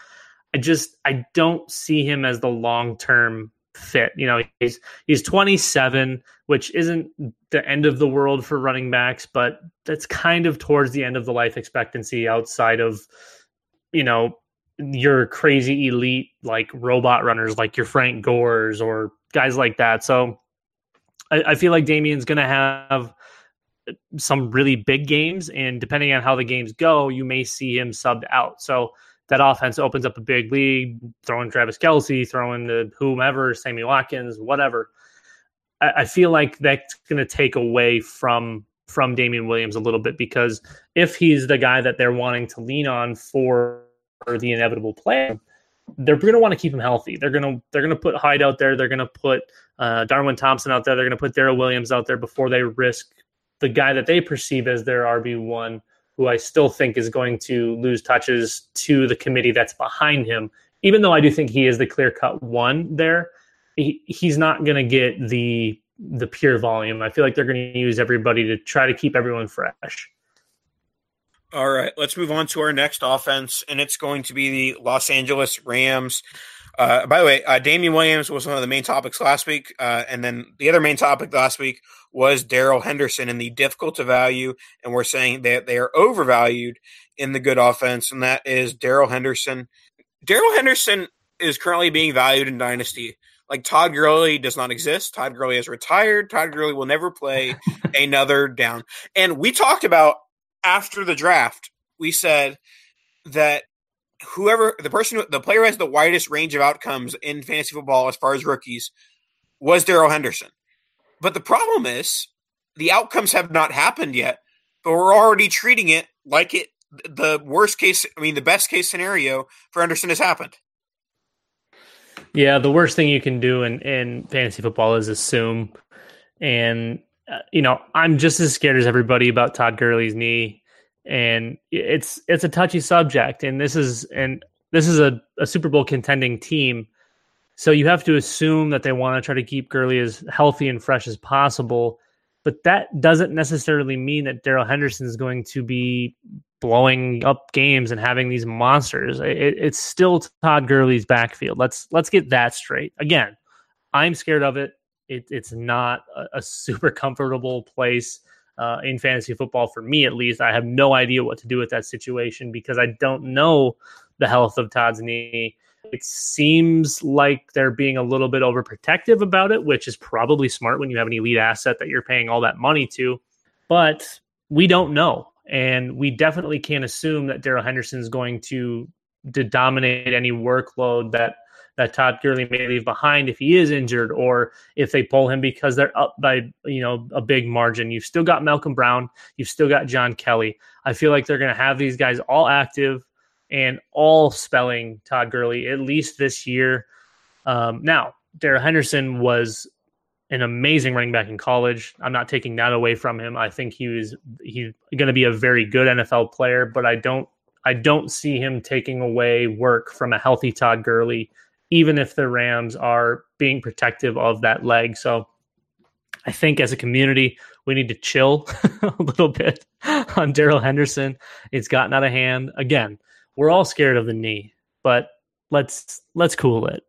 [SPEAKER 2] I just I don't see him as the long term fit. You know, he's he's 27, which isn't the end of the world for running backs, but that's kind of towards the end of the life expectancy outside of you know your crazy elite like robot runners like your Frank Gores or guys like that. So I, I feel like Damien's going to have uh, some really big games, and depending on how the games go, you may see him subbed out. So that offense opens up a big league, throwing Travis Kelce, throwing the whomever, Sammy Watkins, whatever. I, I feel like that's going to take away from from Damien Williams a little bit because if he's the guy that they're wanting to lean on for the inevitable play, they're going to want to keep him healthy. They're going to they're going to put Hyde out there. They're going to put uh, Darwin Thompson out there. They're going to put Darrel Williams out there before they risk the guy that they perceive as their RB one, who I still think is going to lose touches to the committee that's behind him. Even though I do think he is the clear cut one there, he, he's not going to get the the pure volume. I feel like they're going to use everybody to try to keep everyone fresh.
[SPEAKER 3] All right, let's move on to our next offense, and it's going to be the Los Angeles Rams. Uh, by the way, uh, Damien Williams was one of the main topics last week, uh, and then the other main topic last week was Darrell Henderson and the difficult to value, and we're saying that they are overvalued in the good offense, and that is Darrell Henderson. Darrell Henderson is currently being valued in Dynasty. Like Todd Gurley does not exist. Todd Gurley is retired. Todd Gurley will never play another down. And we talked about after the draft, we said that whoever the person, the player who has the widest range of outcomes in fantasy football as far as rookies was Darrell Henderson. But the problem is the outcomes have not happened yet, but we're already treating it like it the worst case, I mean, the best case scenario for Henderson has happened.
[SPEAKER 2] Yeah, the worst thing you can do in, in fantasy football is assume. And, uh, you know, I'm just as scared as everybody about Todd Gurley's knee. And it's it's a touchy subject. And this is and this is a, a Super Bowl contending team. So you have to assume that they want to try to keep Gurley as healthy and fresh as possible. But that doesn't necessarily mean that Darrell Henderson is going to be blowing up games and having these monsters. It, it's still Todd Gurley's backfield. Let's let's get that straight. Again, I'm scared of it. It it's not a, a, super comfortable place uh, in fantasy football for me, at least. I have no idea what to do with that situation because I don't know the health of Todd's knee. It seems like they're being a little bit overprotective about it, which is probably smart when you have an elite asset that you're paying all that money to. But we don't know and we definitely can't assume that Darrell Henderson is going to to dominate any workload that that Todd Gurley may leave behind if he is injured or if they pull him because they're up by you know a big margin. You've still got Malcolm Brown, you've still got John Kelly. I feel like they're going to have these guys all active and all spelling Todd Gurley at least this year. Um, now, Darrell Henderson was an amazing running back in college. I'm not taking that away from him. I think he was he's going to be a very good NFL player, but I don't I don't see him taking away work from a healthy Todd Gurley, even if the Rams are being protective of that leg. So I think as a community, we need to chill a little bit on Darrell Henderson. It's gotten out of hand. Again, we're all scared of the knee, but let's let's cool it.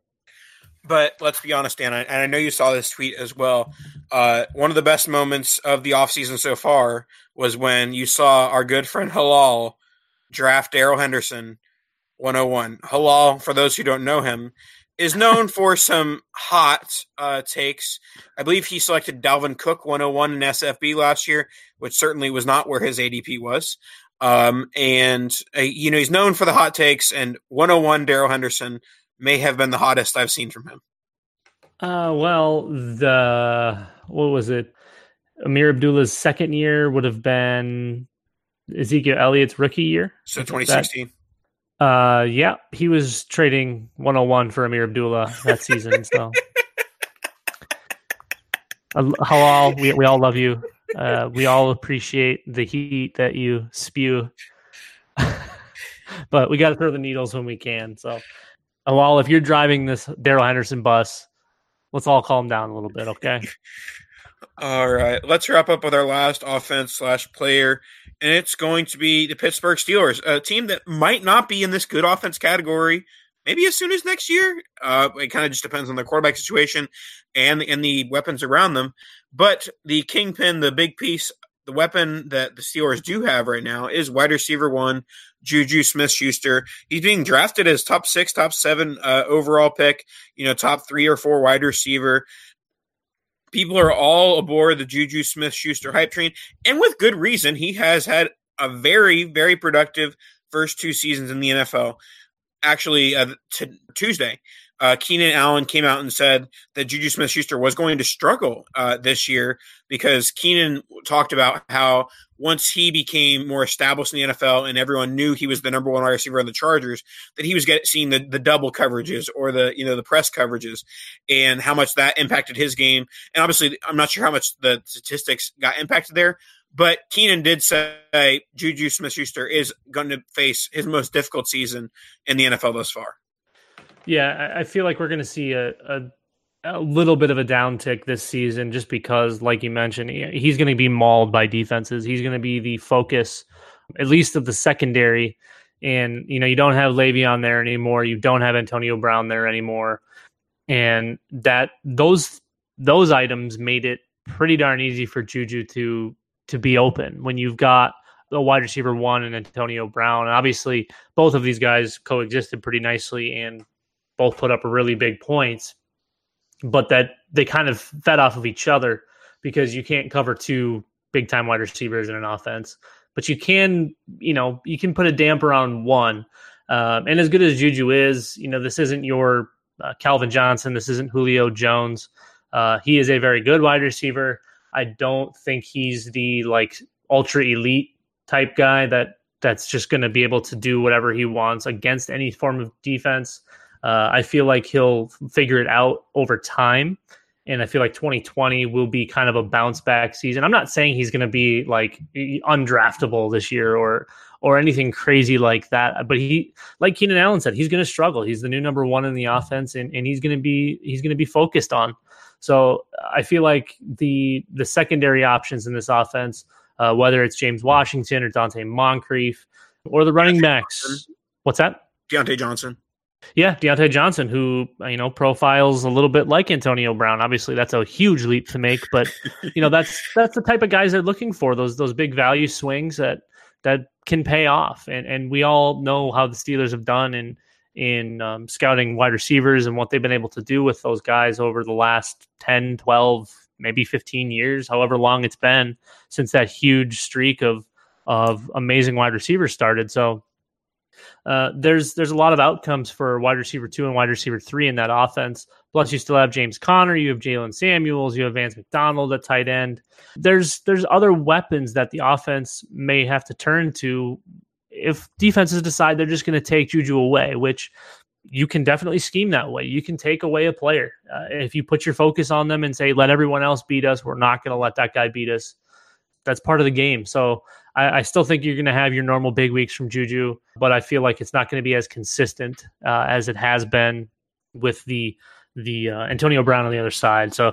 [SPEAKER 3] But let's be honest, Dan, and I know you saw this tweet as well. Uh, one of the best moments of the offseason so far was when you saw our good friend Halal draft Darrell Henderson 101. Halal, for those who don't know him, is known for some hot uh, takes. I believe he selected Dalvin Cook 101 in SFB last year, which certainly was not where his ADP was. Um, and, uh, you know, he's known for the hot takes, and 101 Darrell Henderson may have been the hottest I've seen from him.
[SPEAKER 2] Uh, well, the what was it? Ameer Abdullah's second year would have been Ezekiel Elliott's rookie year.
[SPEAKER 3] So 2016.
[SPEAKER 2] That, uh, yeah, he was trading 101 for Ameer Abdullah that season. So, uh, halal, we we all love you. Uh, we all appreciate the heat that you spew, but we got to throw the needles when we can. So, well, if you're driving this Darrell Henderson bus, let's all calm down a little bit, okay?
[SPEAKER 3] All right, let's wrap up with our last offense slash player, and it's going to be the Pittsburgh Steelers, a team that might not be in this good offense category maybe as soon as next year. Uh, it kind of just depends on the quarterback situation and and the weapons around them. But the kingpin, the big piece, the weapon that the Steelers do have right now is wide receiver one, Juju Smith Schuster. He's being drafted as top six, top seven uh, overall pick, you know, top three or four wide receiver. People are all aboard the Juju Smith Schuster hype train, and with good reason. He has had a very, very productive first two seasons in the NFL actually uh, t- Tuesday, uh, Keenan Allen came out and said that Juju Smith Schuster was going to struggle uh, this year because Keenan talked about how once he became more established in the NFL and everyone knew he was the number one wide receiver on the Chargers, that he was getting seeing the, the double coverages or the you know the press coverages and how much that impacted his game. And obviously, I'm not sure how much the statistics got impacted there, but Keenan did say Juju Smith Schuster is going to face his most difficult season in the NFL thus far.
[SPEAKER 2] Yeah, I feel like we're going to see a, a, a little bit of a downtick this season just because, like you mentioned, he's going to be mauled by defenses. He's going to be the focus, at least of the secondary. And, you know, you don't have Le'Veon there anymore. You don't have Antonio Brown there anymore. And that those those items made it pretty darn easy for Juju to to be open when you've got a wide receiver one and Antonio Brown. And obviously, both of these guys coexisted pretty nicely and both put up a really big points, but that they kind of fed off of each other because you can't cover two big time wide receivers in an offense, but you can, you know, you can put a damper on one. Um, and as good as Juju is, you know, this isn't your uh, Calvin Johnson. This isn't Julio Jones. Uh, he is a very good wide receiver. I don't think he's the like ultra elite type guy that that's just going to be able to do whatever he wants against any form of defense. Uh, I feel like he'll figure it out over time. And I feel like 2020 will be kind of a bounce back season. I'm not saying he's going to be like undraftable this year or or anything crazy like that. But he, like Keenan Allen said, he's going to struggle. He's the new number one in the offense, and, and he's going to be he's going to be focused on so I feel like the the secondary options in this offense, uh, whether it's James Washington or Donte Moncrief or the running backs, what's that?
[SPEAKER 3] Diontae Johnson.
[SPEAKER 2] Yeah, Diontae Johnson, who you know profiles a little bit like Antonio Brown. Obviously, that's a huge leap to make, but you know that's that's the type of guys they're looking for. Those those big value swings that that can pay off, and and we all know how the Steelers have done in in um, scouting wide receivers and what they've been able to do with those guys over the last 10, 12, maybe 15 years, however long it's been since that huge streak of of amazing wide receivers started. So uh, there's there's a lot of outcomes for wide receiver two and wide receiver three in that offense. Plus, you still have James Conner, you have Jaylen Samuels, you have Vance McDonald at tight end. There's there's other weapons that the offense may have to turn to if defenses decide they're just going to take Juju away, which you can definitely scheme that way. You can take away a player uh, if you put your focus on them and say, "Let everyone else beat us. We're not going to let that guy beat us." That's part of the game. So I, I still think you're going to have your normal big weeks from Juju, but I feel like it's not going to be as consistent uh, as it has been with the the uh, Antonio Brown on the other side. So uh,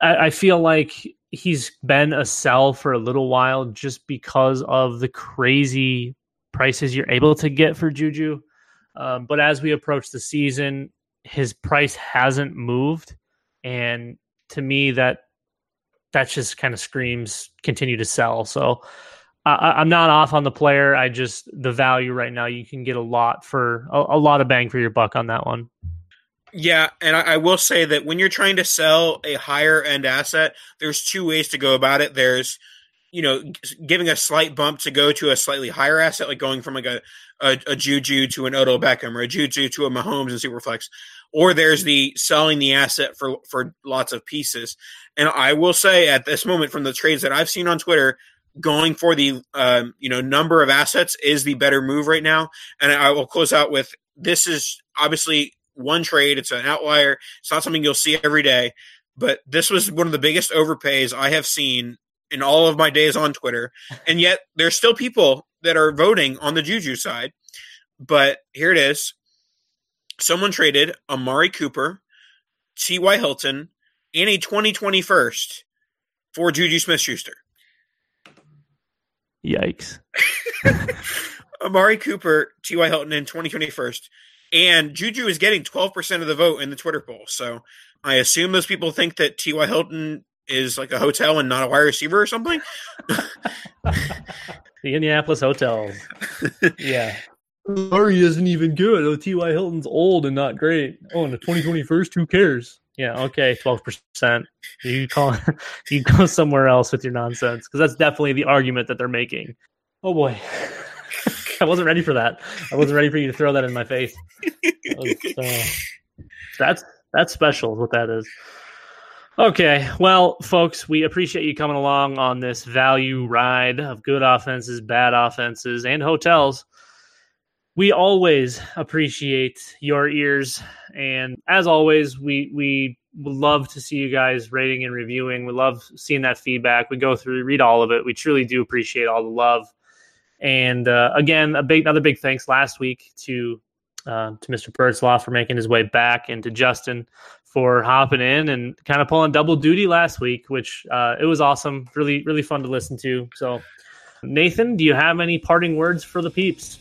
[SPEAKER 2] I, I feel like he's been a sell for a little while just because of the crazy prices you're able to get for Juju. Um, but as we approach the season, his price hasn't moved, and to me, that that just kind of screams continue to sell. So I, am not off on the player. I just the value right now you can get a lot for a, a lot of bang for your buck on that one.
[SPEAKER 3] Yeah, and I, I, will say that when you're trying to sell a higher end asset, there's two ways to go about it. There's you know, giving a slight bump to go to a slightly higher asset, like going from like a, a, a Juju to an Odell Beckham or a Juju to a Mahomes and Superflex, or there's the selling the asset for for lots of pieces. And I will say at this moment, from the trades that I've seen on Twitter, going for the um, you know number of assets is the better move right now. And I will close out with this is obviously one trade. It's an outlier. It's not something you'll see every day. But this was one of the biggest overpays I have seen in all of my days on Twitter, and yet there's still people that are voting on the Juju side. But here it is. Someone traded Amari Cooper, T.Y. Hilton, and a 2020 first for Juju Smith Schuster.
[SPEAKER 2] Yikes.
[SPEAKER 3] Amari Cooper, T.Y. Hilton, and 2020 first. And Juju is getting 12% of the vote in the Twitter poll. So I assume those people think that T.Y. Hilton is like a hotel and not a wide receiver or something.
[SPEAKER 2] the Indianapolis hotels. yeah. Murray isn't even good. Oh, T.Y. Hilton's old and not great. Oh, in the 2021st, who cares? Yeah, okay, 12%. You call you go somewhere else with your nonsense because that's definitely the argument that they're making. Oh boy. I wasn't ready for that. I wasn't ready for you to throw that in my face. uh, that's that's special what that is. Okay, well, folks, we appreciate you coming along on this value ride of good offenses, bad offenses, and hotels. We always appreciate your ears, and as always, we we love to see you guys rating and reviewing. We love seeing that feedback. We go through, read all of it. We truly do appreciate all the love. And uh, again, a big another big thanks last week to uh, to Mr. Pertzlaw for making his way back, and to Justin for hopping in and kind of pulling double duty last week, which uh, it was awesome. Really, really fun to listen to. So, Nathan, do you have any parting words for the peeps?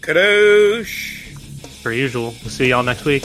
[SPEAKER 3] Kadosh.
[SPEAKER 2] Per usual, we'll see y'all next week.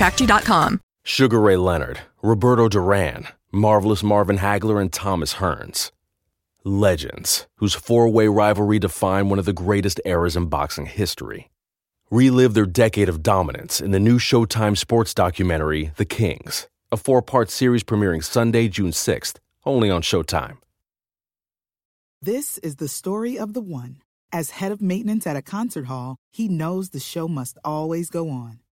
[SPEAKER 1] gapfactory.com.
[SPEAKER 4] Sugar Ray Leonard, Roberto Duran, Marvelous Marvin Hagler, and Thomas Hearns. Legends, whose four way rivalry defined one of the greatest eras in boxing history. Relive their decade of dominance in the new Showtime sports documentary, The Kings, a four part series premiering Sunday, June 6th, only on Showtime.
[SPEAKER 5] This is the story of the one. As head of maintenance at a concert hall, he knows the show must always go on.